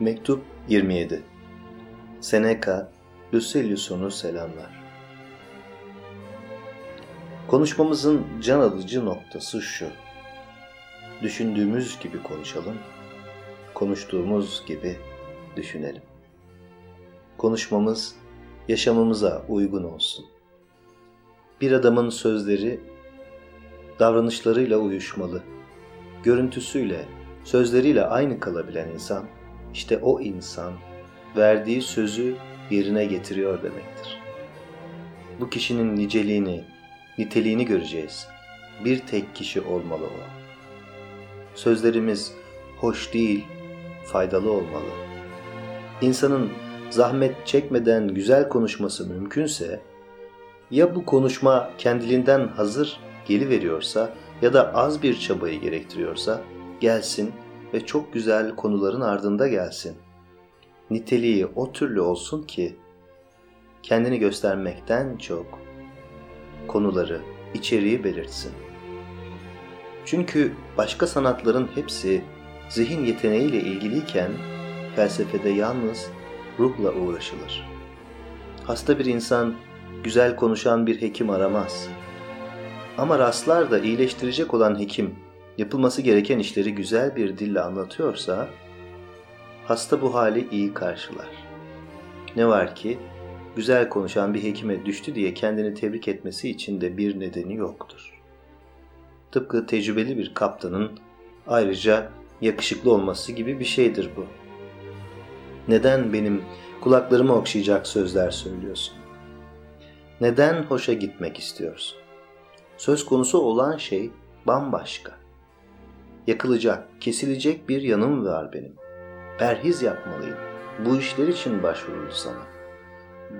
Mektup 27 Seneca, Lucilius'unu selamlar. Konuşmamızın can alıcı noktası şu. Düşündüğümüz gibi konuşalım, konuştuğumuz gibi düşünelim. Konuşmamız yaşamımıza uygun olsun. Bir adamın sözleri davranışlarıyla uyuşmalı. Görüntüsüyle, sözleriyle aynı kalabilen insan işte o insan verdiği sözü yerine getiriyor demektir. Bu kişinin niceliğini, niteliğini göreceğiz. Bir tek kişi olmalı o. Sözlerimiz hoş değil, faydalı olmalı. İnsanın zahmet çekmeden güzel konuşması mümkünse, ya bu konuşma kendiliğinden hazır geliveriyorsa ya da az bir çabayı gerektiriyorsa gelsin ve çok güzel konuların ardında gelsin. Niteliği o türlü olsun ki kendini göstermekten çok konuları, içeriği belirtsin. Çünkü başka sanatların hepsi zihin yeteneğiyle ilgiliyken felsefede yalnız ruhla uğraşılır. Hasta bir insan güzel konuşan bir hekim aramaz. Ama rastlar da iyileştirecek olan hekim yapılması gereken işleri güzel bir dille anlatıyorsa, hasta bu hali iyi karşılar. Ne var ki, güzel konuşan bir hekime düştü diye kendini tebrik etmesi için de bir nedeni yoktur. Tıpkı tecrübeli bir kaptanın ayrıca yakışıklı olması gibi bir şeydir bu. Neden benim kulaklarımı okşayacak sözler söylüyorsun? Neden hoşa gitmek istiyorsun? Söz konusu olan şey bambaşka yakılacak, kesilecek bir yanım var benim. Perhiz yapmalıyım. Bu işler için başvuruldu sana.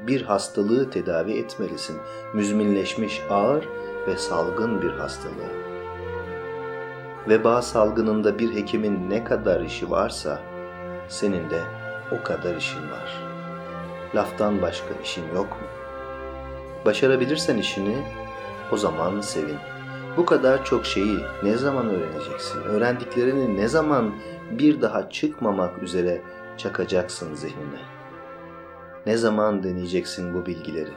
Bir hastalığı tedavi etmelisin. Müzminleşmiş, ağır ve salgın bir hastalığı. Veba salgınında bir hekimin ne kadar işi varsa, senin de o kadar işin var. Laftan başka işin yok mu? Başarabilirsen işini, o zaman sevin.'' Bu kadar çok şeyi ne zaman öğreneceksin? Öğrendiklerini ne zaman bir daha çıkmamak üzere çakacaksın zihnine? Ne zaman deneyeceksin bu bilgileri?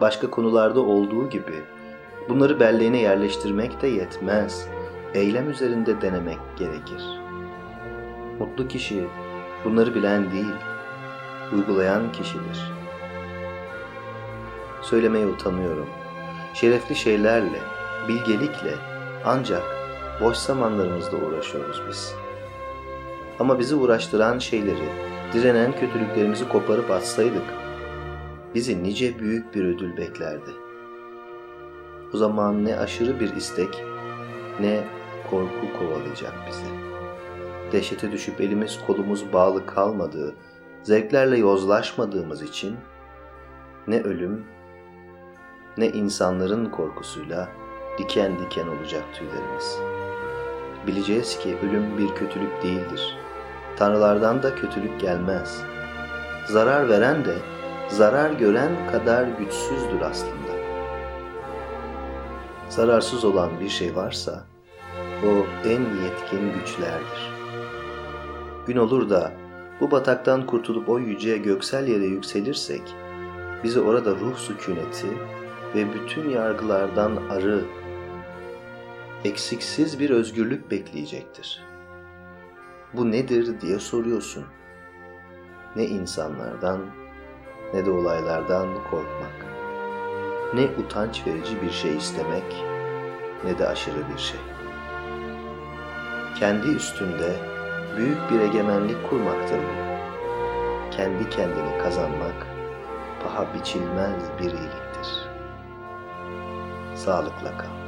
Başka konularda olduğu gibi bunları belleğine yerleştirmek de yetmez. Eylem üzerinde denemek gerekir. Mutlu kişi bunları bilen değil, uygulayan kişidir. Söylemeye utanıyorum. Şerefli şeylerle, bilgelikle ancak boş zamanlarımızda uğraşıyoruz biz. Ama bizi uğraştıran şeyleri, direnen kötülüklerimizi koparıp atsaydık, bizi nice büyük bir ödül beklerdi. O zaman ne aşırı bir istek, ne korku kovalayacak bizi. Dehşete düşüp elimiz kolumuz bağlı kalmadığı, zevklerle yozlaşmadığımız için ne ölüm, ne insanların korkusuyla diken diken olacak tüylerimiz. Bileceğiz ki ölüm bir kötülük değildir. Tanrılardan da kötülük gelmez. Zarar veren de zarar gören kadar güçsüzdür aslında. Zararsız olan bir şey varsa o en yetkin güçlerdir. Gün olur da bu bataktan kurtulup o yüce göksel yere yükselirsek bizi orada ruh sükuneti ve bütün yargılardan arı eksiksiz bir özgürlük bekleyecektir. Bu nedir diye soruyorsun. Ne insanlardan ne de olaylardan korkmak. Ne utanç verici bir şey istemek ne de aşırı bir şey. Kendi üstünde büyük bir egemenlik kurmaktır bu. Kendi kendini kazanmak paha biçilmez bir iyiliktir. Sağlıkla kal.